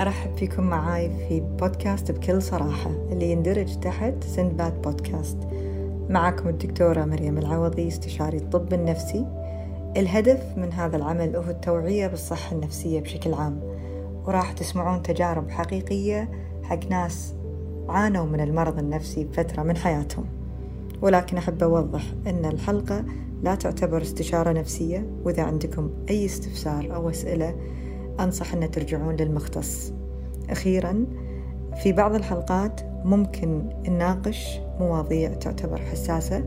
أرحب فيكم معاي في بودكاست بكل صراحة اللي يندرج تحت سندباد بودكاست. معكم الدكتورة مريم العوضي استشاري الطب النفسي. الهدف من هذا العمل هو التوعية بالصحة النفسية بشكل عام وراح تسمعون تجارب حقيقية حق ناس عانوا من المرض النفسي بفترة من حياتهم. ولكن أحب أوضح أن الحلقة لا تعتبر استشارة نفسية وإذا عندكم أي استفسار أو أسئلة أنصح أن ترجعون للمختص. أخيرا في بعض الحلقات ممكن نناقش مواضيع تعتبر حساسة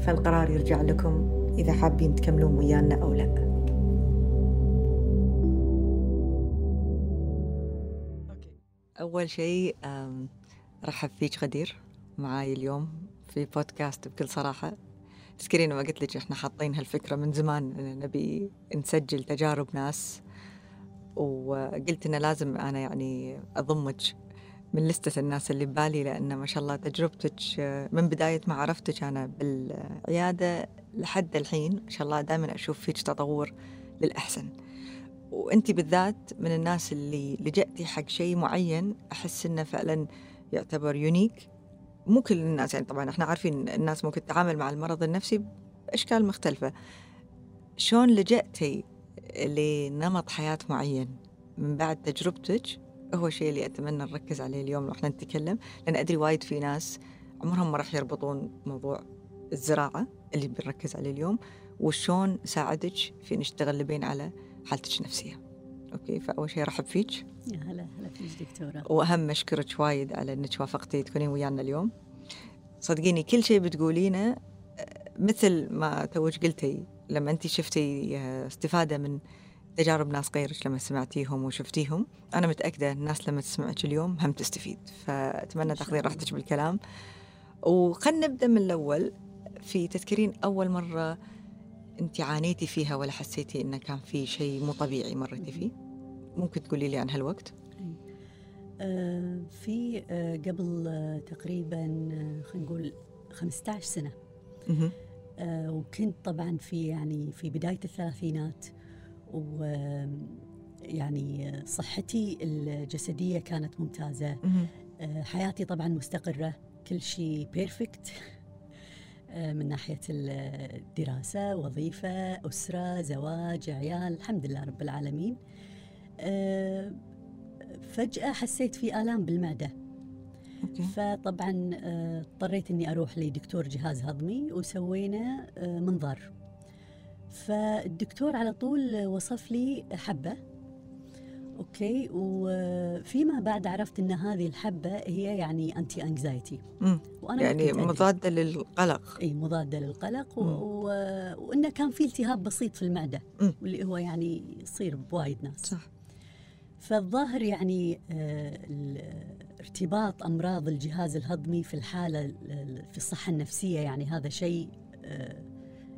فالقرار يرجع لكم إذا حابين تكملون ويانا أو لا. أول شيء رحب فيك غدير معاي اليوم في بودكاست بكل صراحة. تذكرين ما قلت لك إحنا حاطين هالفكرة من زمان ان نبي نسجل تجارب ناس وقلت إنه لازم أنا يعني اضمك من لستة الناس اللي ببالي لأن ما شاء الله تجربتك من بداية ما عرفتك أنا بالعيادة لحد الحين ما شاء الله دائما أشوف فيك تطور للأحسن. وأنت بالذات من الناس اللي لجأتي حق شيء معين أحس إنه فعلا يعتبر يونيك مو كل الناس يعني طبعا إحنا عارفين الناس ممكن تتعامل مع المرض النفسي بأشكال مختلفة. شلون لجأتي لنمط حياة معين من بعد تجربتك هو الشيء اللي أتمنى نركز عليه اليوم لو إحنا نتكلم لأن أدري وايد في ناس عمرهم ما راح يربطون موضوع الزراعة اللي بنركز عليه اليوم وشون ساعدك في إنك تتغلبين على حالتك النفسية. أوكي؟ فأول شيء أرحب فيك. يا هلا هلا فيك دكتورة. وأهم أشكرك وايد على إنك وافقتي تكونين ويانا اليوم. صدقيني كل شيء بتقولينه مثل ما توج قلتي لما انت شفتي استفادة من تجارب ناس غيرك لما سمعتيهم وشفتيهم أنا متأكدة الناس لما تسمعك اليوم هم تستفيد. فأتمنى تاخذين راحتك بالكلام. وخلنا نبدأ من الأول. في تذكرين أول مرة انت عانيتي فيها ولا حسيتي انه كان في شيء مو طبيعي مريتي فيه؟ ممكن تقولي لي عن هالوقت. آه في آه قبل آه تقريبا خلينا نقول 15 سنة. آه وكنت طبعا في يعني في بداية الثلاثينات و يعني صحتي الجسدية كانت ممتازة. آه حياتي طبعا مستقرة كل شيء بيرفكت آه من ناحية الدراسه وظيفة أسرة زواج عيال الحمد لله رب العالمين. فجأة حسيت في آلام بالمعدة. okay. فطبعا اضطريت إني أروح لدكتور جهاز هضمي وسوينا منظار. فالدكتور على طول وصف لي حبه أوكي. وفيما بعد عرفت إن هذه الحبة هي يعني anti-anxiety وأنا يعني مضادة للقلق. إي مضادة للقلق و... و... وإنه كان في التهاب بسيط في المعدة. مم. واللي هو يعني يصير بوايد ناس. صح. فالظاهر يعني ارتباط أمراض الجهاز الهضمي في الحالة في الصحة النفسية يعني هذا شيء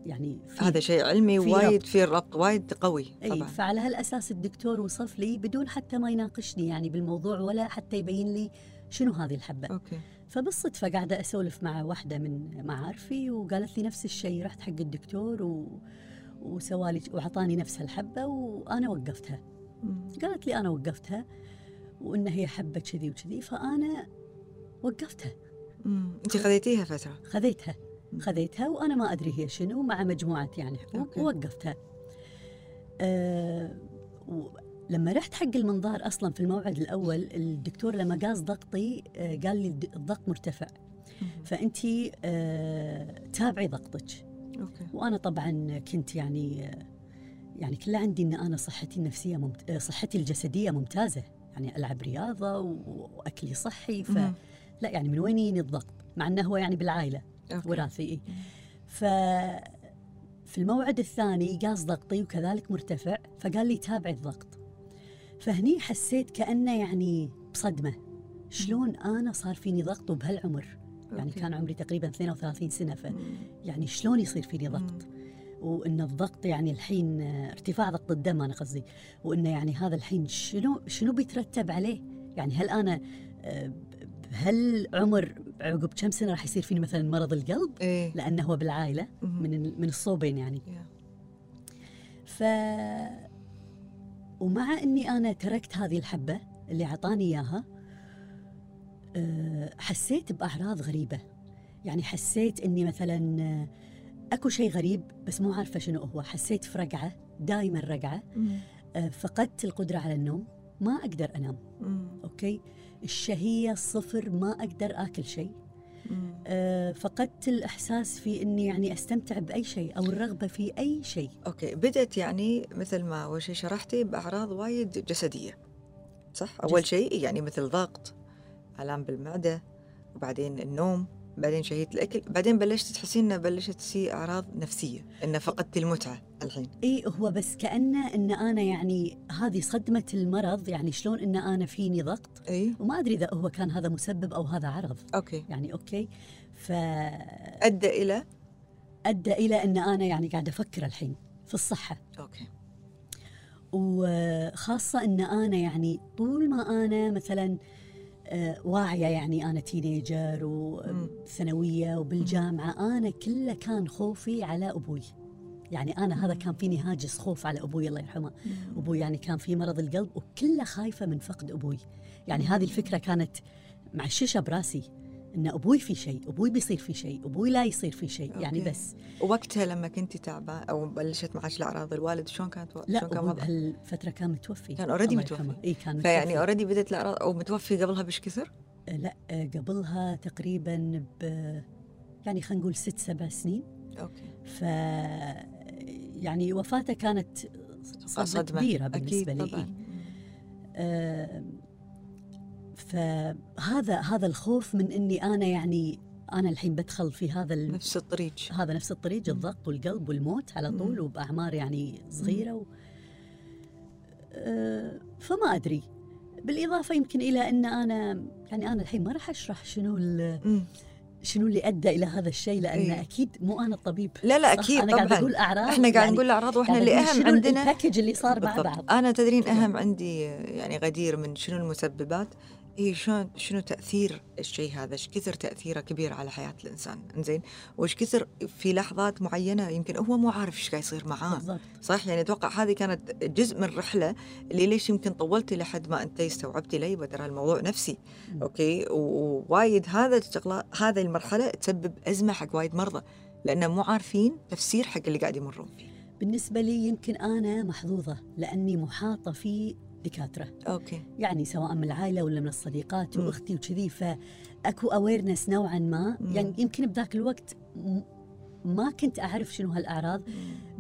يعني هذا شيء علمي وايد في الربط وايد قوي طبعا. اي فعلى هالأساس الدكتور وصف لي بدون حتى ما يناقشني يعني بالموضوع ولا حتى يبين لي شنو هذه الحبة. okay. فبالصدفه قاعدة أسولف مع واحدة من معارفي وقالت لي نفس الشيء رحت حق الدكتور و... وسوالي وأعطاني نفس الحبة وأنا وقفتها. قالت لي أنا وقفتها وان هي حبه كذي وكذي فأنا وقفتها انت خذيتيها فترة؟ خذيتها. خذيتها وأنا ما أدري هي شنو مع مجموعة يعني حقوق ووقفتها. أه لما رحت حق المنظار أصلا في الموعد الأول الدكتور لما قاس ضغطي أه قال لي الضغط مرتفع. فانت أه تابعي ضغطك. okay. وأنا طبعا كنت يعني يعني كله عندي إن أنا صحتي النفسية ممت... صحتي الجسدية ممتازة. يعني ألعب رياضة وأكلي صحي فلا يعني من وين يجيني الضغط؟ مع إنه هو يعني بالعائلة okay. وراثي ف في الموعد الثاني قاس ضغطي وكذلك مرتفع فقال لي تابعي الضغط. فهني حسيت كأنه يعني بصدمة. شلون أنا صار فيني ضغط وبهالعمر؟ يعني أوكي. كان عمري تقريبا 32 سنة ف يعني شلون يصير فيني ضغط؟ وإن الضغط يعني الحين ارتفاع ضغط الدم أنا قصدي وإنه يعني هذا الحين شنو شنو بيترتب عليه؟ يعني هل أنا بهالعمر عقب كم سنة راح يصير فيني مثلا مرض القلب؟ إيه؟ لأنه هو بالعائلة من من الصوبين يعني. ف ومع إني أنا تركت هذه الحبة اللي أعطاني إياها آه، حسيت بأعراض غريبة. يعني حسيت إني مثلا أكو شيء غريب بس مو عارفة شنو هو. حسيت في رجفة دائما رجفة. فقدت القدرة على النوم ما أقدر أنام. okay؟ الشهية صفر ما أقدر آكل شيء. آه، فقدت الإحساس في إني يعني أستمتع بأي شيء أو الرغبة في أي شيء. okay بدت يعني مثل ما أول شيء شرحتي بأعراض وايد جسدية صح؟ أول شيء يعني مثل ضغط آلام بالمعدة وبعدين النوم. بعدين شهية الأكل. بعدين بلشت تحسين إنه بلشت تصير أعراض نفسية إنه فقدت المتعة الحين. إي هو بس كأنه إن أنا يعني هذه صدمة المرض يعني شلون إن أنا فيني ضغط؟ إي. وما أدري إذا هو كان هذا مسبب أو هذا عرض. okay. يعني okay. ف أدى إلى؟ أدى إلى إن أنا يعني قاعدة أفكر الحين في الصحة. أوكي. وخاصة إن أنا يعني طول ما أنا مثلا آه، واعية يعني أنا teenager وثانوية وبالجامعة أنا كله كان خوفي على أبوي. يعني أنا هذا كان فيني هاجس خوف على أبوي الله يرحمه. أبوي يعني كان في مرض القلب وكله خايفة من فقد أبوي. يعني هذه الفكرة كانت معششه براسي. إن أبوي في شيء أبوي بيصير في شيء أبوي لا يصير في شيء يعني. بس وقتها لما كنتي تعبان أو بلشت معك الأعراض الوالد شلون كانت لا شلون كان وضعه؟ بهالفترة كان متوفي كان الله متوفي. إي كان فيعني متوفي. already بدت الأعراض أو متوفي قبلها بش كثر؟ آه، لا آه، قبلها تقريبا ب يعني خلينا نقول ست سبع سنين أوكي ف يعني وفاته كانت صدمة كبيرة بالنسبة أكيد لي طبعا. آه، فهذا هذا الخوف من إني أنا يعني أنا الحين بدخل في هذا ال... نفس الطريق هذا نفس الطريق الضغط والقلب والموت على طول. وبأعمار يعني صغيرة و... آه، فما أدري بالإضافة يمكن إلى إن أنا يعني أنا الحين ما راح أشرح شنو ال... شنو اللي أدى إلى هذا الشيء لأن إيه. أكيد مو أنا الطبيب لا لا؟ أكيد أنا طبعا قاعدة أقول أعراض إحنا قاعد يعني نقول الاعراض وإحنا اللي أهم عندنا الباكج اللي صار مع بالضبط. بعض أنا تدرين. أهم عندي يعني غدير من شنو المسببات هي شلون شنو تأثير الشيء هذا؟ إيش كثر تأثيره كبير على حياة الإنسان؟ إنزين وإيش كثر في لحظات معينة يمكن هو مو عارف إيش قاعد يصير معاه. بالضبط. صح يعني أتوقع هذه كانت جزء من الرحله اللي ليش يمكن طولتي لحد ما أنت استوعبتي لي ترى الموضوع نفسي. مم. أوكي؟ ووايد هذا الشغله هذه المرحلة تسبب أزمة حق وايد مرضى لأن مو عارفين تفسير حق اللي قاعد يمرون فيه. بالنسبة لي يمكن أنا محظوظة لأني محاطة في دكاتره أوكي. يعني سواء من العائلة ولا من الصديقات مم. وأختي وكذي فأكو awareness نوعا ما. مم. يعني يمكن بذاك الوقت ما كنت أعرف شنو هالأعراض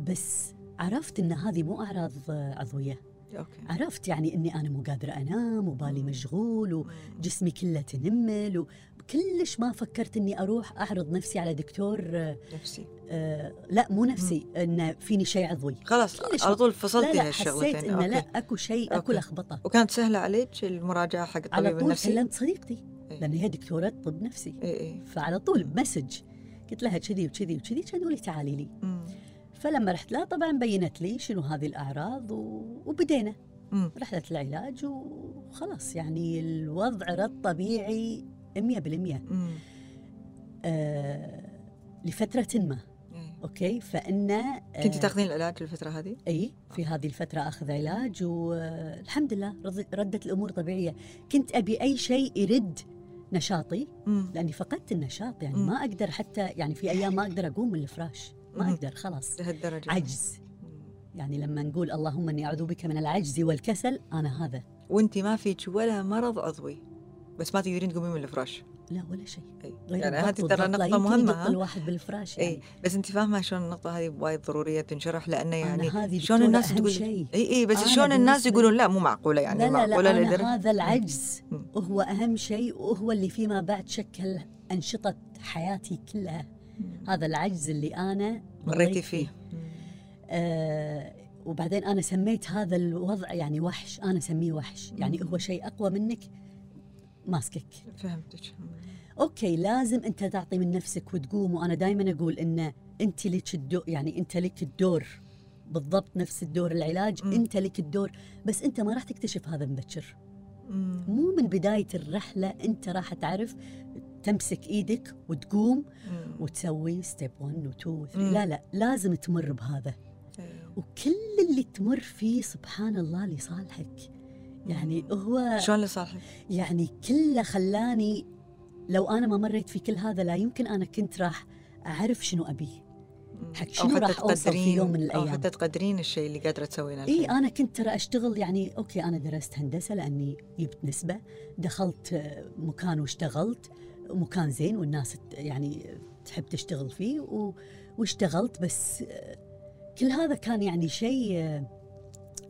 بس عرفت إن هذه مو أعراض عضوية. okay. عرفت يعني إني أنا مو قادرة أنام وبالي مشغول وجسمي كله تنمل وكلش ما فكرت إني أروح أعرض نفسي على دكتور نفسي. آه لا مو نفسي إن فيني شيء عضوي. خلاص كلش على طول فصلتي هالشغلتين حسيت إنه لا أكو شيء أكو. لخبطة. وكانت سهلة عليك المراجعة حق على الطبيب طول النفسي؟ كلمت صديقتي إيه. لأن هي دكتورة طب نفسي. اي اي فعلى طول بمسج قلت لها كذي وكذي وكذي كانوا لي تعالي لي. مم. فلما رحت لها طبعا بينت لي شنو هذه الأعراض و... وبدينا. مم. رحلة العلاج وخلاص يعني الوضع رد طبيعي. 100% مم. آه لفترة ما. أوكي فإن آه كنتي تاخذين العلاج الفترة هذه؟ إي في هذه الفترة أخذ علاج والحمد لله رض- ردت الأمور طبيعية كنت أبي أي شيء يرد نشاطي مم. لأني فقدت النشاط يعني مم. ما أقدر حتى يعني في أيام ما أقدر أقوم من الفراش ما. أقدر خلاص لهالدرجة عجز. يعني لما نقول اللهم إني أعوذ بك من العجز والكسل أنا هذا وانت ما فيك ولا مرض عضوي بس ما تقدرين تقومين من الفراش. لا ولا شيء. غير يعني هذه ترى. لا، يقط ها؟ الواحد بالفراش يعني. اي بس انت فاهمة شلون النقطة هذه وايد ضرورية تنشرح؟ لأنه يعني شلون الناس أهم تقول شيء. أي أي بس شلون الناس يقولون؟ لا مو معقولة يعني لا لا معقولة لا لدرجة- أنا هذا العجز. مم. هو أهم شيء وهو اللي فيما بعد شكل أنشطة حياتي كلها. مم. هذا العجز اللي أنا مريتي مريت فيه. آه وبعدين أنا سميت هذا الوضع يعني وحش. أنا أسميه وحش. يعني. هو شيء أقوى منك. ماسكك فهمتك أوكي لازم أنت تعطي من نفسك وتقوم وأنا دائما أقول إن أنت لك الدور يعني أنت لك الدور بالضبط نفس الدور العلاج مم. أنت لك الدور بس أنت ما راح تكتشف هذا مبكر. مو من بداية الرحلة أنت راح تعرف تمسك إيدك وتقوم مم. وتسوي step 1 و 2 و 3 مم. لا لا لازم تمر بهذا إيه. وكل اللي تمر فيه سبحان الله لصالحك يعني هو شلون لصالحك؟ يعني كله خلاني لو أنا ما مريت في كل هذا لا يمكن أنا كنت راح أعرف شنو أبي. حق شنو راح أوصل في يوم من الأيام أو حتى تقدرين الشيء اللي قادرة تسوينه إي أنا كنت ترى أشتغل يعني okay أنا درست هندسة لأني جبت نسبة دخلت مكان واشتغلت مكان زين والناس يعني تحب تشتغل فيه و... واشتغلت بس كل هذا كان يعني شيء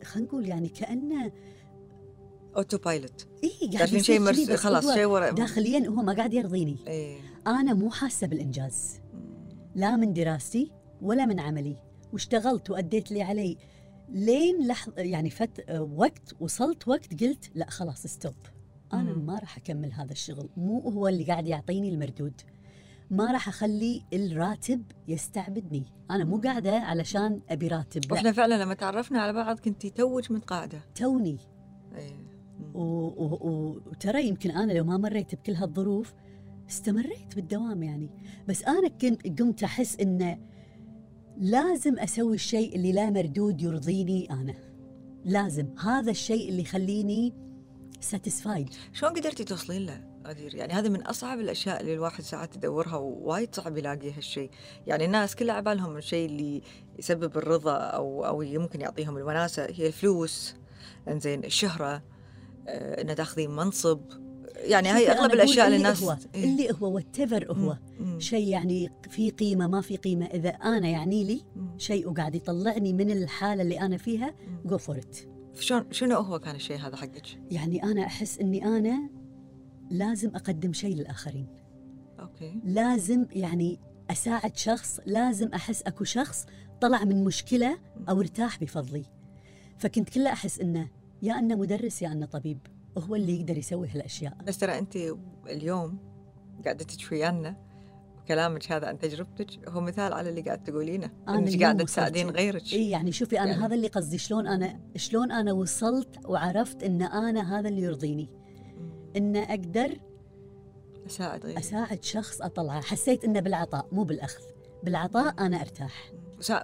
خلينا نقول يعني كأنه autopilot اي قاعد شيء مرس... خلاص شيء ورا. داخليا هو ما قاعد يرضيني. إيه؟ أنا مو حاسة بالإنجاز. لا من دراستي ولا من عملي. واشتغلت وأديت اللي علي. لين لحظة يعني فت وقت وصلت وقت قلت لا خلاص stop أنا مم. ما راح أكمل هذا الشغل. مو هو اللي قاعد يعطيني المردود. ما راح أخلي الراتب يستعبدني. أنا مو قاعدة علشان أبي راتب. لا وإحنا فعلا لما تعرفنا على بعض كنتي توج متقاعدة. توني. إيه. وترى يمكن أنا لو ما مريت بكل هالظروف استمريت بالدوام يعني. بس أنا كنت قمت أحس إنه لازم أسوي الشيء اللي لا مردود يرضيني أنا. لازم. هذا الشيء اللي يخليني satisfied شلون قدرتي توصلين له غدير يعني هذا من أصعب الأشياء اللي الواحد ساعات يدورها ووايد صعب يلاقي هالشيء. يعني الناس كلها على بالهم الشيء اللي يسبب الرضا أو أو يمكن يعطيهم الوناسه هي الفلوس. إنزين الشهرة. آه، ان تاخذين منصب يعني هاي أغلب الأشياء اللي الناس هو إيه. اللي هو whatever هو. شيء يعني في قيمة ما في قيمة إذا أنا يعني لي. شيء وقاعد يطلعني من الحالة اللي أنا فيها. go for it شلون شنو هو كان الشيء هذا حقك؟ يعني أنا أحس إني أنا لازم أقدم شيء للآخرين okay لازم يعني أساعد شخص لازم أحس أكو شخص طلع من مشكلة أو ارتاح بفضلي فكنت كله أحس إنه يا انه مدرس يا انه طبيب. هو اللي يقدر يسوي هالأشياء. بس ترى أنت اليوم قاعدة تحكي ويانا وكلامك هذا عن تجربتك هو مثال على اللي قاعد تقولينه إنك قاعدة تساعدين غيرك. إي يعني شوفي أنا يعني- هذا اللي قصدي شلون أنا شلون أنا وصلت وعرفت إن أنا هذا اللي يرضيني. إن أقدر أساعد غيرك أساعد شخص أطلعه. حسيت إنه بالعطاء مو بالأخذ. بالعطاء أنا أرتاح.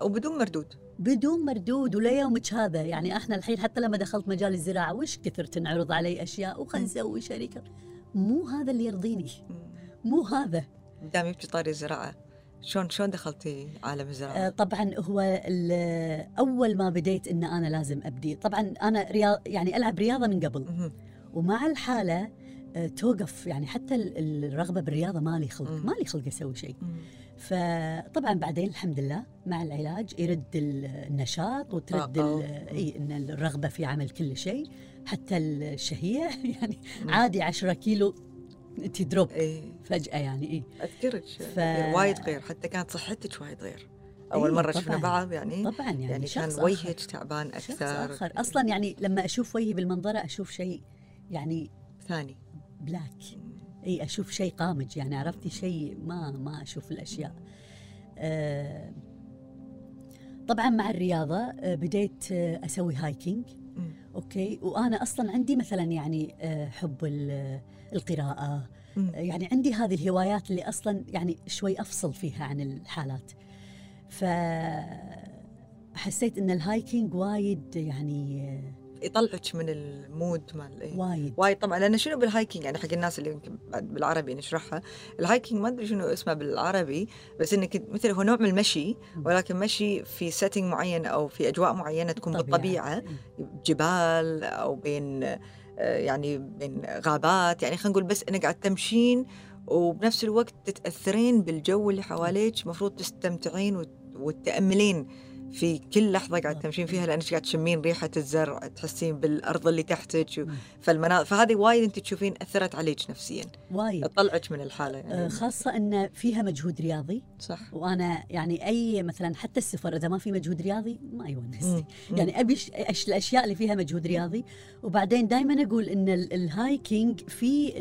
وبدون مردود. بدون مردود وليومك هذا. يعني إحنا الحين حتى لما دخلت مجال الزراعة وش كثر تنعرض علي أشياء وخل نسوي شركه مو هذا اللي يرضيني. مو هذا. دام يبكي طاري الزراعة شلون شلون دخلتي عالم آه، الزراعه؟ طبعا هو أول ما بديت إن أنا لازم أبدي. طبعا أنا رياض يعني ألعب رياضة من قبل. ومع الحالة آه، توقف. يعني حتى ال- الرغبة بالرياضة مالي خلق. مم. مالي خلق أسوي شيء. فطبعا بعدين الحمد لله مع العلاج يرد النشاط وترد إي إن الرغبة في عمل كل شيء. حتى الشهية يعني مم. عادي 10 كيلو drop إيه فجأة يعني إي. أذكرك ف- وايد غير حتى كانت صحتك وايد غير. أول إيه، مرة شفنا. بعض يعني طبعا يعني, يعني كان شخص آخر. وجهك تعبان شخص أكثر. آخر. أصلا يعني لما أشوف وجهي بالمنظرة أشوف شيء يعني ثاني. black. إي أشوف شيء قامج يعني عرفتي؟ شيء ما ما أشوف الأشياء. آه طبعا مع الرياضة آه بديت آه أسوي hiking. Okay؟ وأنا أصلا عندي مثلا يعني حب ال- القراءة. يعني عندي هذه الهوايات اللي أصلا يعني شوي أفصل فيها عن الحالات. ف حسيت إن ال hiking وايد يعني يطلعك من ال mood مال إيه. وايد. وايد طبعا لأن شنو بال hiking؟ يعني حق الناس اللي يمكن بعد بالعربي نشرحها. ال hiking ما أدري شنو اسمه بالعربي بس إنك مثل هو نوع من المشي ولكن مشي في سيتنج معين أو في أجواء معينة تكون بالطبيعة. إيه. جبال أو بين آه، يعني بين غابات. يعني خلينا نقول بس إنك قاعد تمشين وبنفس الوقت تتأثرين بالجو اللي حواليك. المفروض تستمتعين وت- وتتاملين في كل لحظة قاعد. تمشين فيها لأنك قاعد تشمين ريحة الزرع تحسين بالأرض اللي تحتك. فالمناظر فهذه وايد أنت تشوفين أثرت عليك نفسيا وايد تطلعك من الحالة آه، يعني خاصة أن فيها مجهود رياضي صح. وأنا يعني أي مثلا حتى السفر إذا ما في مجهود رياضي ما يونسني. يعني أش- الأشياء اللي فيها مجهود رياضي. وبعدين دائما أقول أن ال- ال hiking في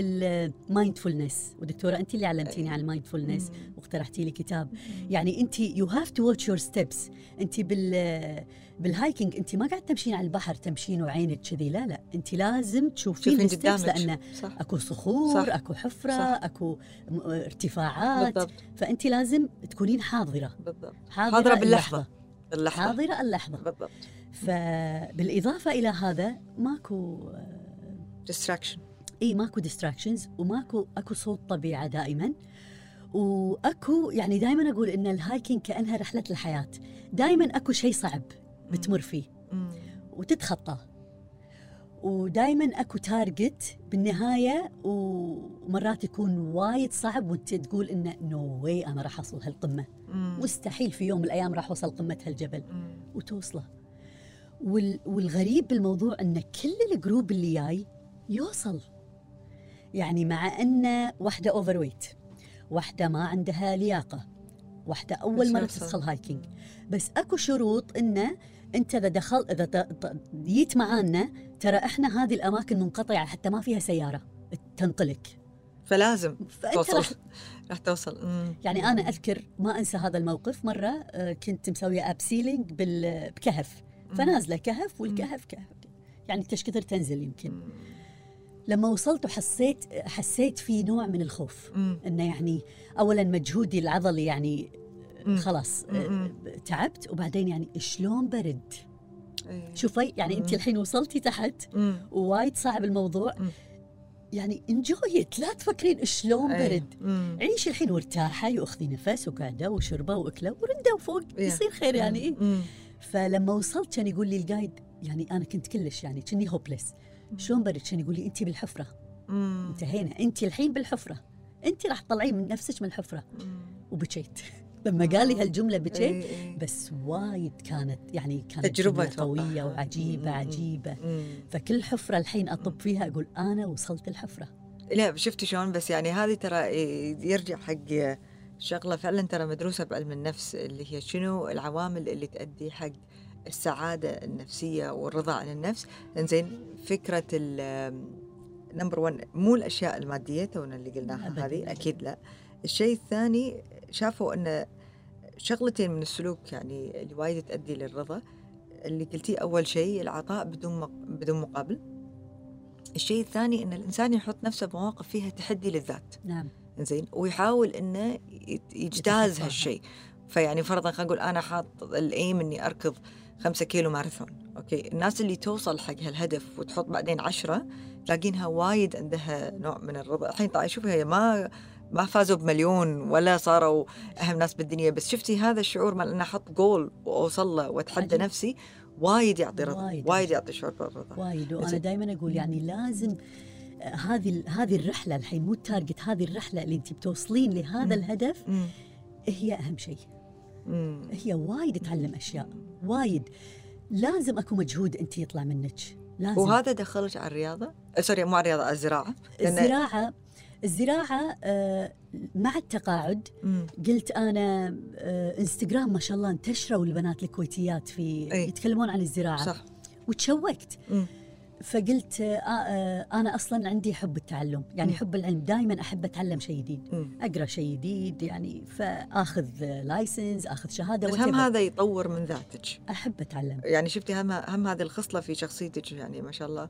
ال mindfulness ودكتورة أنت اللي علمتيني عن ال mindfulness واقترحتي لي كتاب. يعني أنت you have to watch your steps أنت بال بال hiking انت ما قاعد تمشين على البحر تمشين وعينك كذي لا لا. انت لازم تشوفين شوفين ال steps قدامك لأنه صح. أكو صخور صح. أكو حفرة صح. أكو ارتفاعات. بالضبط. فأنت لازم تكونين حاضرة. بالضبط. حاضرة, حاضرة باللحظة. باللحظة. حاضرة اللحظة. بالضبط. فبالإضافة إلى هذا ماكو distraction إي ماكو distractions وماكو أكو صوت طبيعة دائما. وأكو يعني دائما أقول إن ال hiking كأنها رحلة الحياة. دائما أكو شيء صعب. بتمر فيه. وتتخطاه. ودائما أكو target بالنهاية ومرات يكون وايد صعب وأنت تقول إنه no way أنا راح اوصل هالقمة. مستحيل في يوم من الأيام راح أوصل قمة هالجبل. وتوصله. والغريب بالموضوع إن كل ال group اللي جاي يوصل. يعني مع إن واحدة overweight واحدة ما عندها لياقة واحدة أول مرة تدخل hiking بس أكو شروط إنه انت اذا دخل اذا جيت معانا ترى إحنا هذه الاماكن منقطعة حتى ما فيها سيارة تنقلك. فلازم توصل. راح توصل. يعني أنا أذكر ما أنسى هذا الموقف. مرة آه، كنت مسوية abseiling بكهف. فنازلة كهف والكهف كهف. يعني إيش كثر تنزل يمكن. لما وصلت وحسيت حسيت في نوع من الخوف. إنه يعني اولا مجهودي العضلي يعني خلاص آه، تعبت وبعدين يعني شلون برد؟ أيه. شوفي يعني انت الحين وصلتي تحت ووايد صعب الموضوع. يعني انجويت لا تفكرين شلون أيه. برد. عيش الحين وارتاحي واخذي نفس وقاعده وشربة وأكلة ورده وفوق يصير خير يعني. فلما وصلت كان يقول لي الـ guide يعني أنا كنت كلش يعني كني hopeless شلون برد؟ كان يقول لي انت بالحفرة. انتهينا. انت الحين بالحفرة. انت راح تطلعين من نفسك من الحفرة. وبكيت. لما قال لي هالجملة بكيت إيه، إيه. بس وايد كانت يعني كانت تجربة قوية وعجيبة عجيبة. فكل حفرة الحين أطب فيها أقول أنا وصلت الحفرة. لا شفتي شلون؟ بس يعني هذه ترى يرجع حق شغلة فعلا ترى مدروسة بعلم النفس اللي هي شنو؟ العوامل اللي تؤدي حق السعادة النفسية والرضا عن النفس. إنزين فكرة نمبر 1 مو الأشياء المادية تونا اللي قلناها هذه أكيد لا. الشيء الثاني شافوا أن شغلتين من السلوك يعني اللي وايد تؤدي للرضا اللي قلتيه أول شيء العطاء بدون بدون مقابل. الشيء الثاني أن الإنسان يحط نفسه بمواقف فيها تحدي للذات. نعم. زين ويحاول أنه يجتاز هالشيء. فيعني فرضا خلينا نقول أنا حاط الـ aim إني أركض خمسة كيلو ماراثون أوكي؟ الناس اللي توصل حق هالهدف وتحط بعدين عشرة تلاقينها وايد عندها نوع من الرضا. الحين طيب شوفي هي ما ما فازوا بمليون ولا صاروا أهم ناس بالدنيا بس شفتي هذا الشعور مال اني أحط جول وأوصل له وأتحدى عجيب. نفسي وايد يعطي رضا وايد, وايد يعطي شعور بالرضا. وايد وأنا دائما أقول يعني لازم آه، هذه هذه الرحلة الحين مو الـ target هذه الرحلة اللي انت بتوصلين لهذا مم. الهدف مم. هي أهم شيء. هي وايد تعلم أشياء وايد. لازم أكو مجهود انت يطلع منك لازم. وهذا دخلك على الرياضة؟ sorry مو على الرياضة على الزراعة. الزراعة الزراعة آه، مع التقاعد قلت أنا آه، إنستغرام ما شاء الله انتشروا البنات الكويتيات في أي. يتكلمون عن الزراعة. صح. وتشوقت. فقلت آه آه أنا أصلا عندي حب التعلم. يعني م. حب العلم. دائما أحب أتعلم شيء جديد. أقرأ شيء جديد يعني فأخذ لايسنس أخذ شهادة بس هم هذا يطور من ذاتك. أحب أتعلم. يعني شفتي هم هم هذه الخصلة في شخصيتك يعني ما شاء الله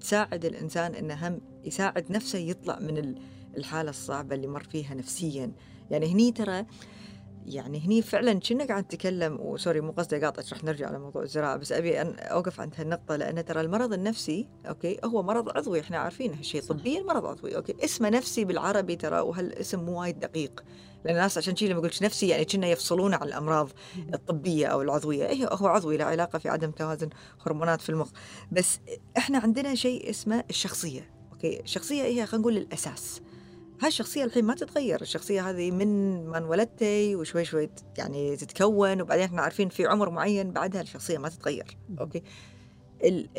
تساعد الإنسان إنه هم يساعد نفسه يطلع من الحالة الصعبة اللي مر فيها نفسيا. يعني هني ترى يعني هني فعلا كنا قاعد نتكلم و sorry مو قصدي أقاطعك رح نرجع لموضوع الزراعة بس أبي أن أوقف عند هالنقطة لأن ترى المرض النفسي أوكي هو مرض عضوي إحنا عارفين هالشيء طبيا مرض عضوي أوكي اسمه نفسي بالعربي ترى وهالاسم مو وايد دقيق لأن الناس عشان شي لما قلت نفسي يعني كنا يفصلون عن الأمراض الطبية أو العضوية. إيه هو عضوي له علاقة في عدم توازن هرمونات في المخ. بس إحنا عندنا شيء اسمه الشخصية أوكي الشخصية هي خلينا نقول الأساس. هاي الشخصية الحين ما تتغير. الشخصية هذه من ما انولدتي وشوي شوي يعني تتكون وبعدين إحنا عارفين في عمر معين بعدها الشخصية ما تتغير. أوكي؟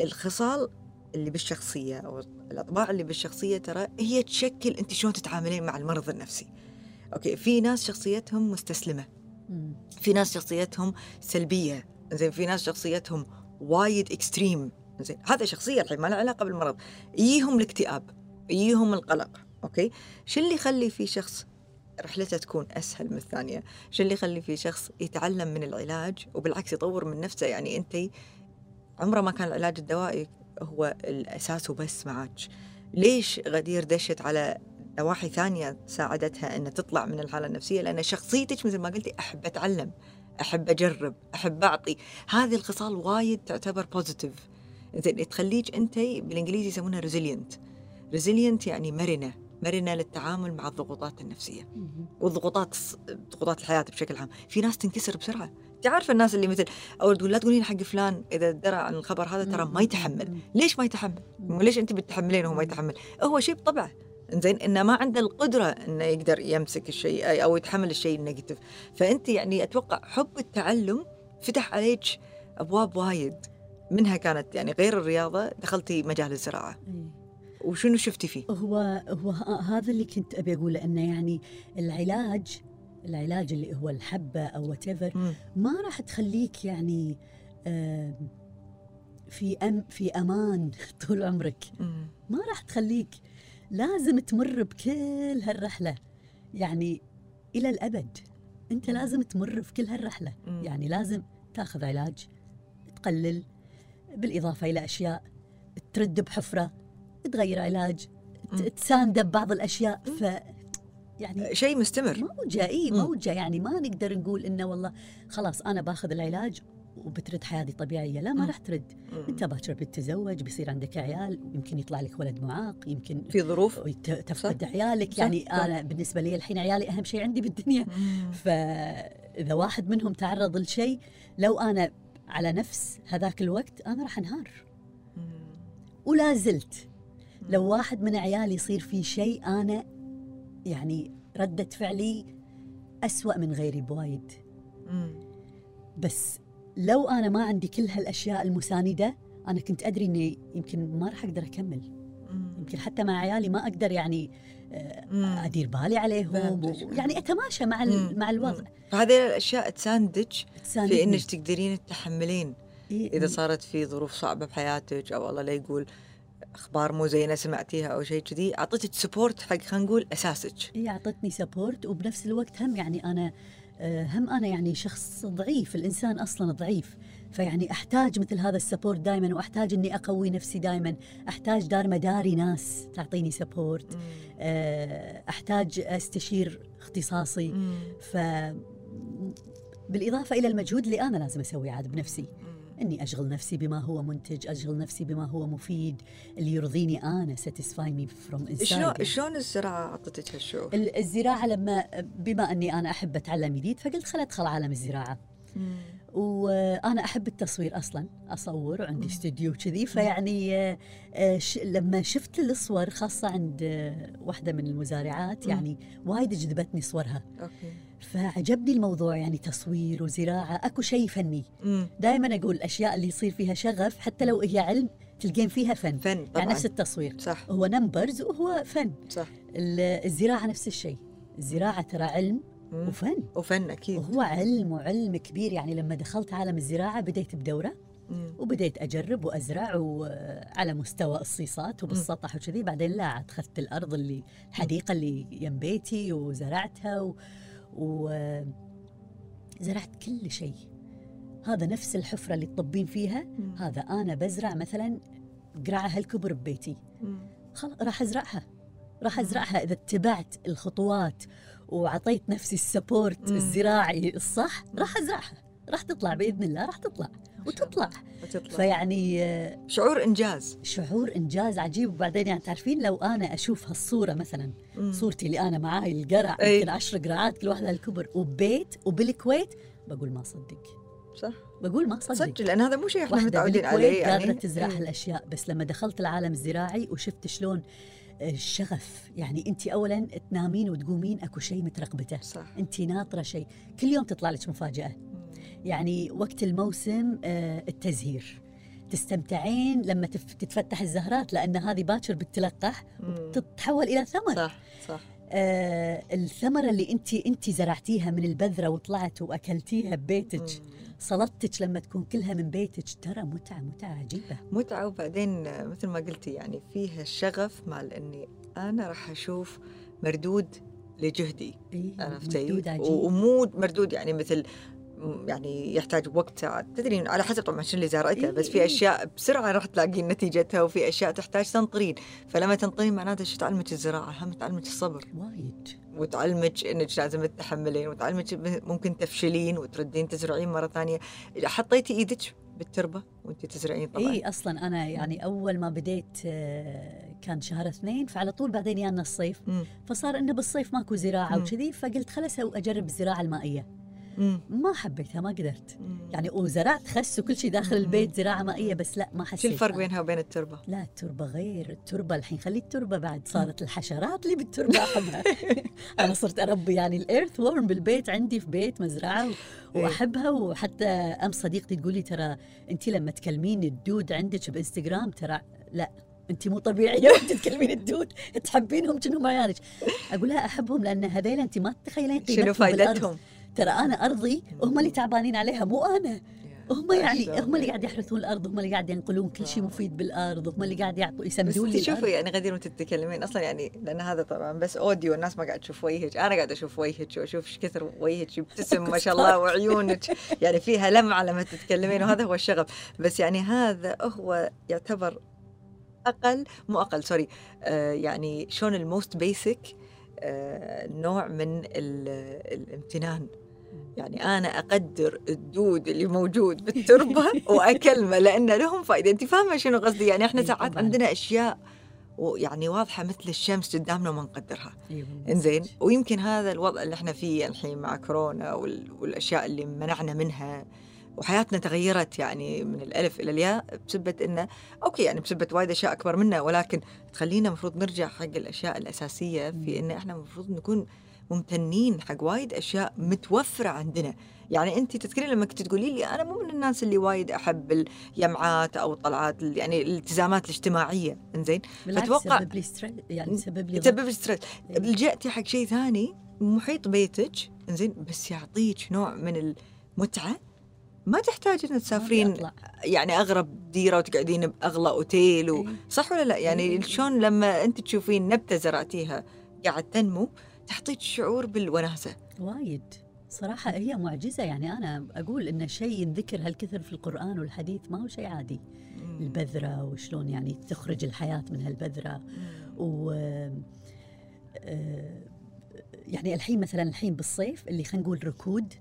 الخصال اللي بالشخصية أو الأطباع اللي بالشخصية ترى هي تشكل أنت شلون تتعاملين مع المرض النفسي. أوكي؟ في ناس شخصيتهم مستسلمة. في ناس شخصيتهم سلبية. زين في ناس شخصيتهم وايد extreme زين هذا شخصية الحين ما لها علاقة بالمرض. يجيهم الاكتئاب يجيهم القلق. أوكي؟ شو اللي يخلي في شخص رحلته تكون أسهل من الثانية؟ شو اللي يخلي في شخص يتعلم من العلاج وبالعكس يطور من نفسه؟ يعني أنت عمره ما كان العلاج الدوائي هو الأساس وبس معك ليش غدير دشت على نواحي ثانية ساعدتها أن تطلع من الحالة النفسية؟ لأن شخصيتك مثل ما قلتي أحب أتعلم أحب أجرب أحب أعطي. هذه الخصال وايد تعتبر positive زين تخليك أنت بالإنجليزي يسمونها resilient resilient يعني مرنة. مرنة للتعامل مع الضغوطات النفسية. والضغوطات ضغوطات الحياة بشكل عام. في ناس تنكسر بسرعة. انت عارفه الناس اللي مثل أو تقول لا تقولين حق فلان إذا درى عن الخبر هذا ترى ما يتحمل. ليش ما يتحمل؟ ليش أنت بتتحملين وهو ما يتحمل؟ هو شيء بطبعه. زين إنه ما عنده القدرة إنه يقدر يمسك الشيء أو يتحمل الشيء الـ negative. فأنت يعني أتوقع حب التعلم فتح عليك أبواب وايد. منها كانت يعني غير الرياضة دخلتي مجال الزراعة. وشنو شفتي فيه؟ هو هو هذا اللي كنت أبي أقوله إنه يعني العلاج العلاج اللي هو الحبة أو وات ما راح تخليك يعني في أم في أمان طول عمرك. ما راح تخليك لازم تمر بكل هالرحلة. يعني إلى الأبد أنت لازم تمر في كل هالرحلة. يعني لازم تاخذ علاج تقلل بالإضافة إلى أشياء ترد بحفرة. تغير علاج تساند ببعض الأشياء ف يعني شيء مستمر. موجة اي موجة يعني ما نقدر نقول إنه والله خلاص أنا باخذ العلاج وبترد حياتي طبيعية. لا ما راح ترد. أنت باكر بتتزوج بيصير عندك عيال يمكن يطلع لك ولد معاق يمكن في ظروف. تفقد عيالك. صح. يعني صح. أنا بالنسبة لي الحين عيالي أهم شيء عندي بالدنيا. فإذا واحد منهم تعرض لشيء لو أنا على نفس هذاك الوقت أنا راح أنهار. ولا زلت. لو واحد من عيالي يصير في شيء أنا يعني ردة فعلي أسوأ من غيري بوايد. بس لو أنا ما عندي كل هالأشياء المساندة أنا كنت أدري إني يمكن ما راح أقدر أكمل. يمكن حتى مع عيالي ما أقدر يعني آه، أدير بالي عليهم يعني أتماشى مع مع الوضع. فهذه الأشياء تساندك في إنك تقدرين تتحملين إذا صارت في ظروف صعبة بحياتك أو الله لا يقول أخبار مو زينة سمعتيها أو شيء كذي أعطيتك support حق خلينا نقول أساسك. هي أعطتني support وبنفس الوقت هم يعني أنا آه، هم أنا يعني شخص ضعيف الإنسان أصلا ضعيف. فيعني أحتاج مثل هذا الـ support دائما وأحتاج إني أقوي نفسي دائما أحتاج دار مداري ناس تعطيني support آه، أحتاج أستشير اختصاصي. ف بالإضافة إلى المجهود اللي أنا لازم أسويه عاد بنفسي. إني أشغل نفسي بما هو منتج أشغل نفسي بما هو مفيد اللي يرضيني أنا satisfy me from شلون شلون الزراعة اعطتك هالشعور؟ الزراعة لما بما إني أنا أحب أتعلم جديد فقلت خل أدخل عالم الزراعة. وأنا أحب التصوير أصلا أصور وعندي استوديو كذي فيعني آه، لما شفت الصور خاصة عند واحدة من المزارعات يعني وايد جذبتني صورها. أوكي. فعجبني الموضوع يعني تصوير وزراعة أكو شيء فني. دائما أقول الأشياء اللي يصير فيها شغف حتى لو هي علم تلقين فيها فن. فن يعني طبعا. يعني نفس التصوير. صح. هو numbers وهو فن. صح. الزراعة نفس الشيء الزراعة ترى علم وفن. وفن أكيد. وهو علم وعلم كبير. يعني لما دخلت عالم الزراعة بديت بدورة. وبديت أجرب وأزرع وعلى مستوى الصيصات وبالسطح وكذي. بعدين لا اخذت الأرض اللي الحديقة اللي يم بيتي وزرعتها و... وزرعت كل شيء. هذا نفس الحفرة اللي تطبين فيها. مم. هذا أنا بزرع مثلا قرعة هالكبر ببيتي. خلاص راح أزرعها. راح أزرعها. إذا اتبعت الخطوات وعطيت نفسي السبورت الزراعي الصح راح أزرعها. راح تطلع بإذن الله راح تطلع. وتطلع. وتطلع. فيعني شعور إنجاز. شعور إنجاز عجيب. وبعدين يعني تعرفين لو أنا أشوف هالصورة مثلا مم. صورتي اللي أنا معاي القرع يمكن عشر قرعات كل واحدة الكبر وببيت وبالكويت بقول ما أصدق. صح. بقول ما أصدق. صدق لأن هذا مو شيء إحنا متعودين عليه يعني. قادرة تزرع. هالأشياء. بس لما دخلت العالم الزراعي وشفت شلون الشغف. يعني انت اولا تنامين وتقومين أكو شيء مترقبته. صح. انت ناطرة شيء. كل يوم تطلع لك مفاجأة. يعني وقت الموسم آه، التزهير. تستمتعين لما تتفتح الزهرات لأن هذه باكر بتتلقح وتتحول إلى ثمر. صح صح. آه الثمره اللي أنت أنت زرعتيها من البذرة وطلعت وأكلتيها ببيتك سلطتك لما تكون كلها من بيتك ترى متعة متعة عجيبة. متعة وبعدين مثل ما قلتي يعني فيها الشغف مال إني أنا راح أشوف مردود لجهدي. إيه عرفتي؟ ومو مردود يعني مثل يعني يحتاج وقت تدرين على حسب طبعا شنو اللي زرعته بس في إيه. أشياء بسرعة راح تلاقين نتيجتها وفي أشياء تحتاج تنطرين فلما تنطرين معناته شو تعلمك الزراعة هم تعلمك الصبر وايد وتعلمك إنك لازم تتحملين وتعلمك ممكن تفشلين وتردين تزرعين مرة ثانية حطيتي إيدك بالتربة وأنت تزرعين طبعا إي أصلا أنا يعني أول ما بديت آه، كان شهر اثنين فعلى طول بعدين يانا الصيف مم. فصار إنه بالصيف ماكو زراعة. وكذي فقلت خلص أجرب الزراعة المائية. ما حبيتها ما قدرت. يعني وزرعت خس وكل شيء داخل. البيت زراعة مائية بس لا ما حسيت شو الفرق. بينها وبين التربة؟ لا التربة غير التربة الحين خلي التربة بعد صارت الحشرات اللي بالتربة أحبها أنا صرت أربي يعني الإيرث وورم بالبيت عندي في بيت مزرعة و- إيه. وأحبها وحتى أم صديقتي تقول لي ترى أنت لما تكلمين الدود عندك بإنستغرام ترى لا أنت مو طبيعية وأنت تكلمين الدود تحبينهم كأنهم عيالك أقول لها أحبهم لأن هذيل أنت ما تتخيلين قيمتهم شنو. فائدتهم؟ ترى أنا أرضي هم اللي تعبانين عليها مو أنا. هم يعني. هم اللي قاعد يحرثون الأرض هم اللي قاعد ينقلون كل شيء مفيد بالأرض هم اللي قاعد يعطوا يسمدون لي الأرض. يعني غدير وانت تتكلمين أصلا يعني لأن هذا طبعا بس اوديو الناس ما قاعد تشوف وجهك. أنا قاعدة أشوف وجهك وأشوف إيش كثر وجهك يبتسم ما شاء الله وعيونك. يعني فيها لمعة لما تتكلمين وهذا هو الشغف. بس يعني هذا هو يعتبر أقل مو أقل sorry آه يعني شلون الـ most basic آه نوع من ال- الامتنان. يعني أنا أقدر الدود اللي موجود بالتربة وأكلمه لأن لهم فائده أنت فاهمة شنو قصدي؟ يعني إحنا إي ساعات. عندنا أشياء ويعني واضحة مثل الشمس قدامنا وما نقدرها. إنزين. ويمكن هذا الوضع اللي إحنا فيه الحين مع كورونا وال- والأشياء اللي منعنا منها وحياتنا تغيرت يعني من الألف إلى الياء بسبه انه أوكي يعني بسبه وايد أشياء أكبر منا ولكن تخلينا المفروض نرجع حق الأشياء الأساسية في إن إحنا المفروض نكون ممتنين حق وايد أشياء متوفرة عندنا يعني أنت تذكرين لما كنت تقولي لي أنا مو من الناس اللي وايد أحب الجمعات أو الطلعات ال- يعني الالتزامات الاجتماعية إنزين فتوقع- سبب لي stress يعني سبب لي يسبب stress إيه. لجأتي حق شيء ثاني محيط بيتك إنزين بس يعطيك نوع من المتعة ما تحتاج ان تسافرين. يعني أغلى ديرة وتقعدين بأغلى أوتيل و... إيه. صح ولا لا يعني إيه. شلون لما أنت تشوفين نبتة زرعتيها قاعد تنمو تعطيك شعور بالوناسه وايد. صراحة هي معجزة. يعني أنا أقول إن شيء ينذكر هالكثر في القرآن والحديث ما هو شيء عادي. البذرة وشلون يعني تخرج الحياة من هالبذرة. و آه، يعني الحين مثلا الحين بالصيف اللي خلينا نقول ركود.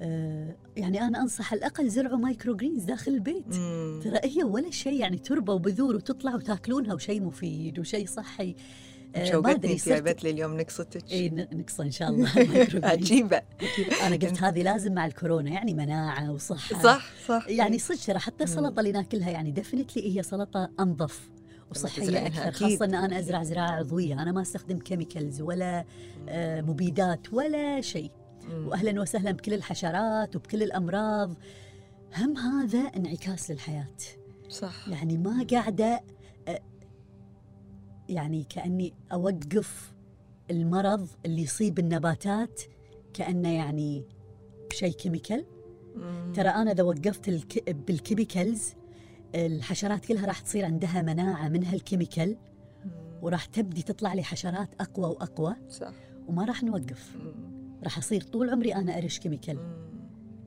آه، يعني أنا أنصح على الأقل زرعوا microgreens داخل البيت. ترى هي ولا شيء يعني تربة وبذور وتطلع وتاكلونها وشيء مفيد وشيء صحي. شوفتني جايبة لي اليوم نقصتك إي ن- نقصة إن شاء الله. عجيبة. أنا قلت هذه لازم مع الكورونا يعني مناعة وصحة. صح صح. يعني صدق ترى حتى السلطة اللي ناكلها يعني definitely هي سلطة أنظف وصحية أكثر أكيد. خاصة إن أنا أزرع زراعة عضوية. أنا ما أستخدم chemicals ولا آه، مبيدات ولا شيء. واهلا وسهلا بكل الحشرات وبكل الأمراض. هم هذا انعكاس للحياة. صح. يعني ما قاعدة آه، يعني كأني أوقف المرض اللي يصيب النباتات كأنه يعني شيء chemical. ترى أنا إذا وقفت الك... بال chemicals الحشرات كلها راح تصير عندها مناعة من هال chemical. وراح تبدي تطلع لي حشرات أقوى وأقوى صح وما راح نوقف. راح أصير طول عمري أنا أرش chemical.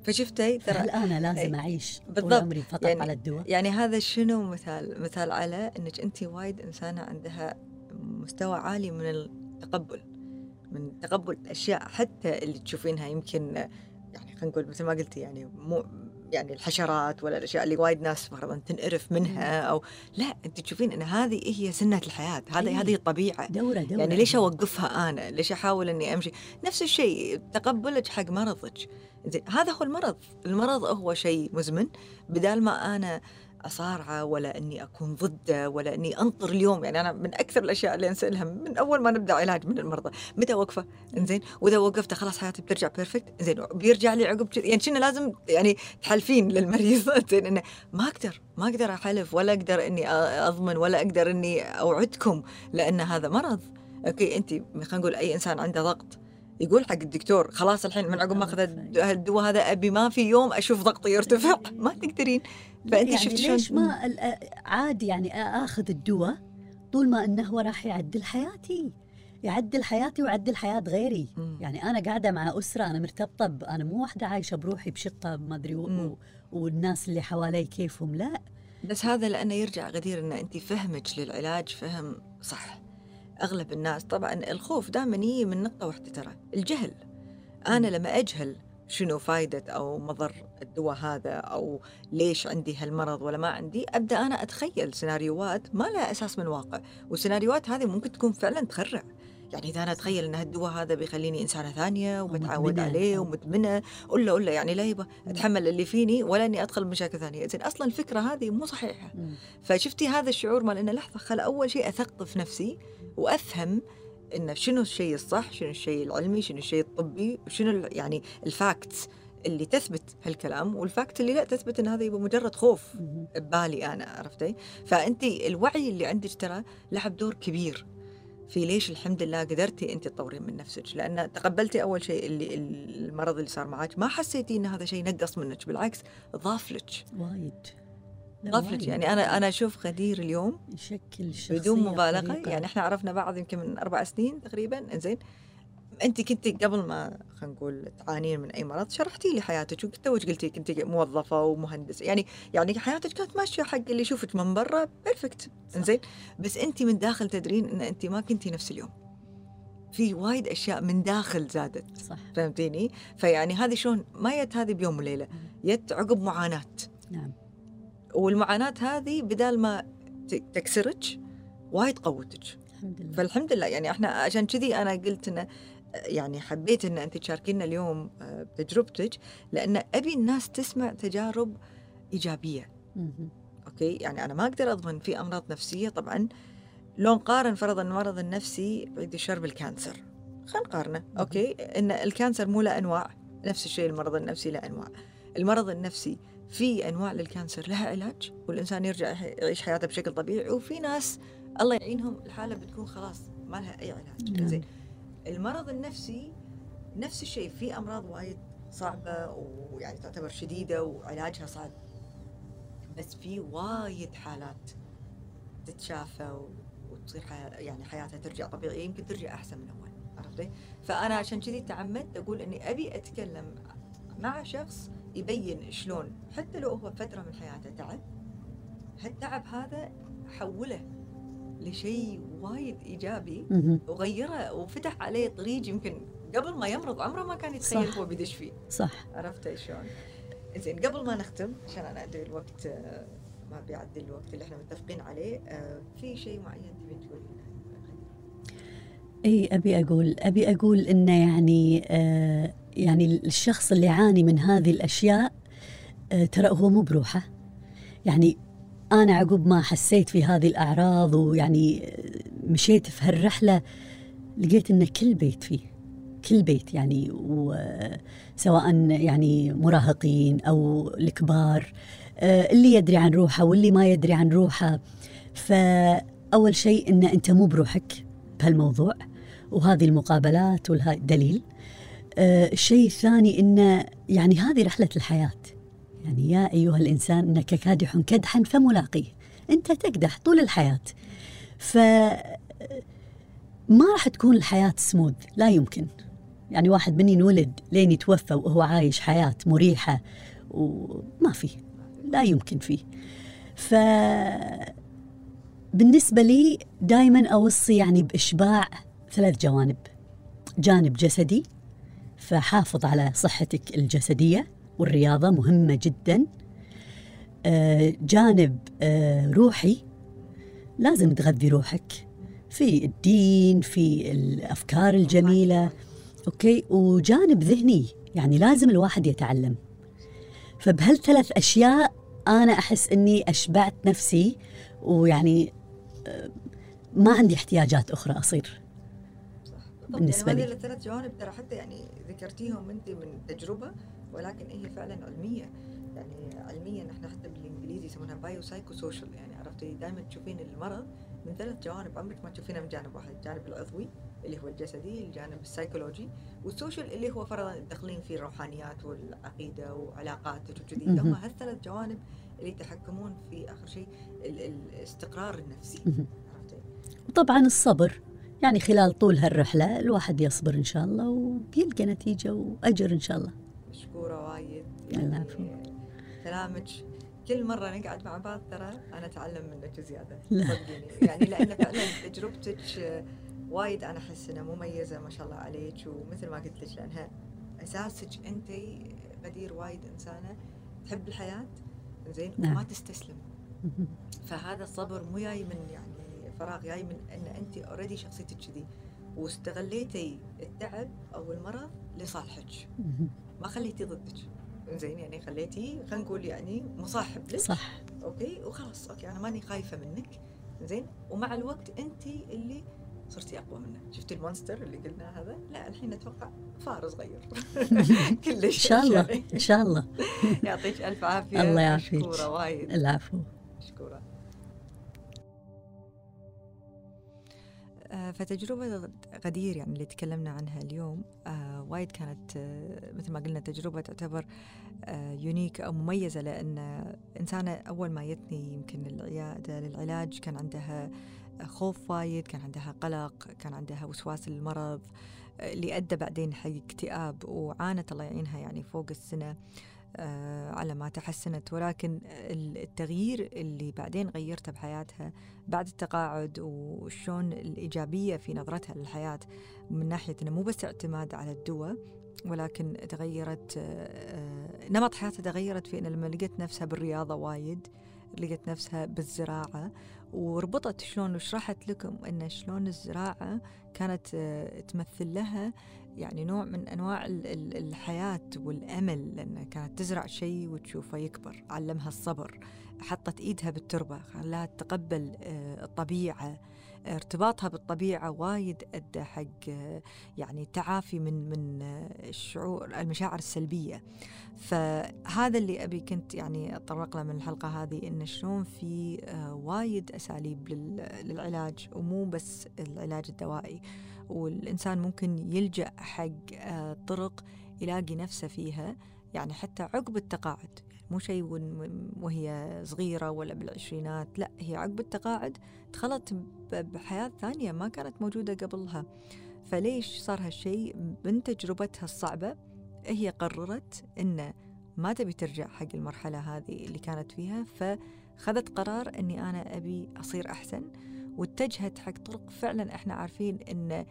فشفتي؟ ترى فهل أنا لازم إيه. أعيش طول بالضبط. عمري فقط يعني- على الدواء؟ يعني هذا شنو مثال مثال على؟ إنك أنت وايد إنسانة عندها مستوى عالي من التقبل. من تقبل الأشياء حتى اللي تشوفينها. يمكن يعني خلينا نقول مثل ما قلتي يعني مو يعني الحشرات ولا الأشياء اللي وايد ناس فرضا تنقرف منها أو لا أنت تشوفين إن هذه هي سنة الحياة هذه إيه. هذه الطبيعة دورة دورة يعني ليش أوقفها أنا؟ ليش أحاول إني أمشي؟ نفس الشيء تقبلك حق مرضك. زين هذا هو المرض، المرض هو شيء مزمن بدال ما أنا أصارعة ولا إني أكون ضدة ولا إني أنطر اليوم. يعني أنا من أكثر الأشياء اللي أنسألها من أول ما نبدأ علاج من المرضى. متى اوقفه؟ إنزين. وإذا وقفته خلاص حياتي بترجع بيرفكت زين بيرجع لي عقب يعني كنا لازم يعني تحلفين للمريض. زين إنه ما أقدر. ما أقدر احلف ولا أقدر إني أضمن ولا أقدر إني أوعدكم لأن هذا مرض. أوكي. انت خلينا نقول أي إنسان عنده ضغط يقول حق الدكتور خلاص الحين من عقب ما أخذ الد- الدواء هذا أبي ما في يوم أشوف ضغطي يرتفع. ما تقدرين. فأنت يعني شفت ليش ما ال- آ- عادي يعني آ- آخذ الدواء طول ما إنه هو راح يعدل حياتي. يعدل حياتي ويعدل حياة غيري. مم. يعني أنا قاعدة مع أسرة أنا مرتبطة ب- أنا مو واحدة عايشة بروحي بشقة ما أدري و- مم. و- والناس اللي حوالي كيفهم لا. بس هذا لأنه يرجع غدير إن أنت فهمك للعلاج فهم صح. أغلب الناس طبعا الخوف دائما يجي من نقطة واحدة ترى الجهل. أنا لما أجهل شنو فايدة أو مضر الدواء هذا أو ليش عندي هالمرض ولا ما عندي؟ أبدأ أنا أتخيل سيناريوهات ما لها أساس من واقع والسيناريوهات هذه ممكن تكون فعلا تخرع. يعني إذا أنا أتخيل إن هالدواء هذا بيخليني إنسانة ثانية وبتعود. عليه ومدمنه ولا ولا يعني لا يبا أتحمل اللي فيني ولا إني أدخل بمشاكل ثانية. زين أصلا الفكرة هذه مو صحيحة. مم. فشفتي هذا الشعور مال إنه لحظة خل أول شيء أثقف نفسي وأفهم إنه شنو الشيء الصح شنو الشيء العلمي شنو الشيء الطبي شنو ال- يعني ال facts اللي تثبت هالكلام وال fact اللي لا تثبت إن هذا يبقى مجرد خوف. ببالي أنا عرفتي؟ فأنت الوعي اللي عندك ترى لعب دور كبير في ليش الحمد لله قدرتي أنت تطورين من نفسك. لأن تقبلتي أول شيء اللي المرض اللي صار معك ما حسيتي إن هذا شيء نقص منك بالعكس ضاف لك. وايد. وايد. يعني أنا أنا أشوف غدير اليوم يشكل الشخصية بدون مبالغة. بطريقة- يعني إحنا عرفنا بعض يمكن من أربع سنين تقريبا. إنزين أنت كنتي قبل ما خلينا نقول تعانين من أي مرض شرحتي لي حياتك وقلت توك قلتي؟ كنت موظفة ومهندسه يعني يعني حياتك كانت ماشية حق اللي يشوفك من برا perfect إنزين بس أنت من داخل تدرين إن أنت ما كنتي نفس اليوم. في وايد أشياء من داخل زادت. صح. فهمتيني؟ فيعني هذه شلون؟ ما جت هذه بيوم وليلة جت عقب معاناة. نعم. والمعاناة هذه بدال ما تكسرك وايد قوتك. الحمد لله. فالحمد لله. يعني إحنا عشان كذي أنا قلت انه يعني حبيت إن أنت تشاركينا اليوم آه، بتجربتك لأن أبي الناس تسمع تجارب إيجابية. أوكي؟ يعني أنا ما أقدر أضمن في أمراض نفسية. طبعا لو نقارن فرضا المرض النفسي بعيد الشر بال cancer خلينا نقارنه. أوكي؟ إن ال cancer مو له أنواع. نفس الشيء المرض النفسي له أنواع. المرض النفسي في أنواع لل cancer لها علاج والإنسان يرجع يعيش حياته بشكل طبيعي وفي ناس الله يعينهم الحالة بتكون خلاص ما لها أي علاج نعم. زين المرض النفسي نفس الشيء في أمراض وايد صعبة ويعني تعتبر شديدة وعلاجها صعب بس في وايد حالات تتشافى وتصير يعني حياتها ترجع طبيعية يمكن ترجع أحسن من أول عرفتي؟ فأنا عشان كذي تعمدت أقول إني أبي أتكلم مع شخص يبين شلون حتى لو هو فترة من حياته تعب هالتعب هذا حوله لشيء وايد إيجابي. وغيره وفتح عليه طريق يمكن قبل ما يمرض عمره ما كان يتخيل صح. هو بيدش فيه صح عرفت شلون؟ زين قبل ما نختم عشان أنا أدري الوقت آه، ما بيعدي الوقت اللي إحنا متفقين عليه آه، في شيء معين تبين تقولينه إي أبي أقول أبي أقول إنه يعني آه يعني الشخص اللي يعاني من هذه الأشياء آه ترى هو مو بروحه. يعني أنا عقب ما حسيت في هذه الأعراض ويعني آه، مشيت في هالرحلة لقيت إن كل بيت فيه كل بيت يعني وسواء يعني مراهقين أو الكبار آه، اللي يدري عن روحه واللي ما يدري عن روحه. فأول شيء إن أنت مو بروحك بهالموضوع وهذه المقابلات والها دليل آه، الشيء الثاني انه يعني هذه رحلة الحياة. يعني يا أيها الإنسان إنك كادح كدحا فملاقيه. أنت تكدح طول الحياة. ف ما راح تكون الحياة سموث لا يمكن. يعني واحد من ينولد لين يتوفى وهو عايش حياة مريحة وما في لا يمكن فيه. ف بالنسبة لي دائما أوصي يعني بإشباع ثلاث جوانب. جانب جسدي فحافظ على صحتك الجسدية والرياضة مهمة جدا. آه، جانب آه، روحي. لازم تغذي روحك في الدين في الأفكار الجميلة. أوكي؟ وجانب ذهني يعني لازم الواحد يتعلم. فبهالثلاث أشياء أنا أحس أني أشبعت نفسي ويعني آه، ما عندي احتياجات أخرى أصير. بالنسبة لي. يعني هذه الثلاث جوانب ترى حتى يعني ذكرتيهم أنت من تجربة ولكن هي فعلا علمية يعني علميا إحنا حتى بالإنجليزي يسمونها bio-psycho-social يعني عرفتي دائما تشوفين المرض من ثلاث جوانب عمرك ما تشوفينه من جانب واحد الجانب العضوي اللي هو الجسدي الجانب السيكولوجي وال social اللي هو فرضا داخلين فيه الروحانيات والعقيدة وعلاقاتك وكذي. هم هالثلاث جوانب اللي يتحكمون في آخر شيء ال- الاستقرار النفسي. عرفتي وطبعا الصبر يعني خلال طول هالرحلة الواحد يصبر إن شاء الله وبيلقى نتيجة وأجر إن شاء الله مشكورة وايد العفو. كلامك كل مرة نقعد مع بعض ترى أنا أتعلم منك زيادة لا. يعني لأن فعلا تجربتك وايد أنا أحس إنها مميزة ما شاء الله عليك ومثل ما قلت لك لأنها أساسك أنت غدير وايد إنسانة تحب الحياة زين نعم. وما تستسلم فهذا الصبر مو جاي من يعني فراغ جاي من إن أنت already شخصيتك كذي واستغليتي التعب أو المرض لصالحك. ما خليتي ضدك. زين يعني خليتي خلينا نقول يعني مصاحب لك. صح. okay؟ وخلاص. okay أنا ماني خايفة منك. زين ومع الوقت أنت اللي صرتي أقوى منه شفتي ال monster اللي قلنا هذا؟ لا الحين أتوقع فار صغير. كلش. إن شاء الله. إن شاء الله. يعطيك ألف عافية. الله يعافيك. مشكوره وايد. العفو. مشكوره فتجربة غدير يعني اللي تكلمنا عنها اليوم آه وايد كانت آه مثل ما قلنا تجربة تعتبر آه unique أو مميزة لأن إنسانة أول ما جتني يمكن العيادة للعلاج كان عندها خوف وايد كان عندها قلق كان عندها وسواس المرض آه، اللي أدى بعدين حق اكتئاب وعانت الله يعينها يعني فوق السنة. آه، على ما تحسنت. ولكن التغيير اللي بعدين غيرته بحياتها بعد التقاعد وشون الإيجابية في نظرتها للحياة من ناحية أنه مو بس اعتماد على الدواء ولكن تغيرت آه، نمط حياتها تغيرت في أن لما لقت نفسها بالرياضة وايد لقت نفسها بالزراعة وربطت شلون وشرحت لكم أن شلون الزراعة كانت آه، تمثل لها يعني نوع من أنواع الحياة والأمل لأن كانت تزرع شيء وتشوفه يكبر علمها الصبر حطت إيدها بالتربة خلاها تتقبل آه، الطبيعة ارتباطها بالطبيعة وايد أدى حق آه، يعني تعافي من من آه، الشعور المشاعر السلبية. فهذا اللي أبي كنت يعني اتطرق له من الحلقة هذه إن شلون في وايد أساليب للعلاج ومو بس العلاج الدوائي. والإنسان ممكن يلجأ حق آه، طرق يلاقي نفسه فيها يعني حتى عقب التقاعد. مو شيء وهي صغيرة ولا بالعشرينات لا هي عقب التقاعد دخلت بحياة ثانية ما كانت موجودة قبلها. فليش صار هالشيء من تجربتها الصعبة هي قررت أن ما تبي ترجع حق المرحلة هذه اللي كانت فيها فخذت قرار أني أنا أبي أصير أحسن. واتجهت حق طرق فعلا إحنا عارفين إن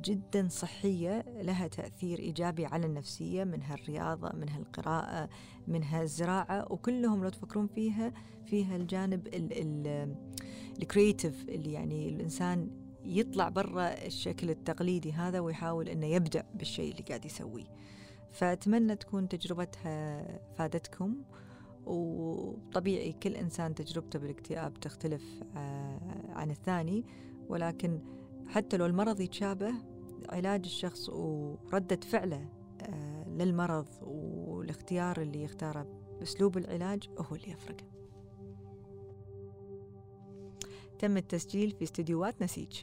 جدا صحية لها تأثير إيجابي على النفسية منها الرياضة منها القراءة منها الزراعة وكلهم لو تفكرون فيها فيها الجانب الكرييتيف اللي يعني الإنسان يطلع برا الشكل التقليدي هذا ويحاول أنه يبدع بالشيء اللي قاعد يسويه. فأتمنى تكون تجربتها فادتكم. وطبيعي كل إنسان تجربته بالاكتئاب تختلف آه، عن الثاني. ولكن حتى لو المرض يتشابه علاج الشخص وردة فعله آه، للمرض والاختيار اللي يختاره بأسلوب العلاج هو اللي يفرق. تم التسجيل في استديوهات نسيج.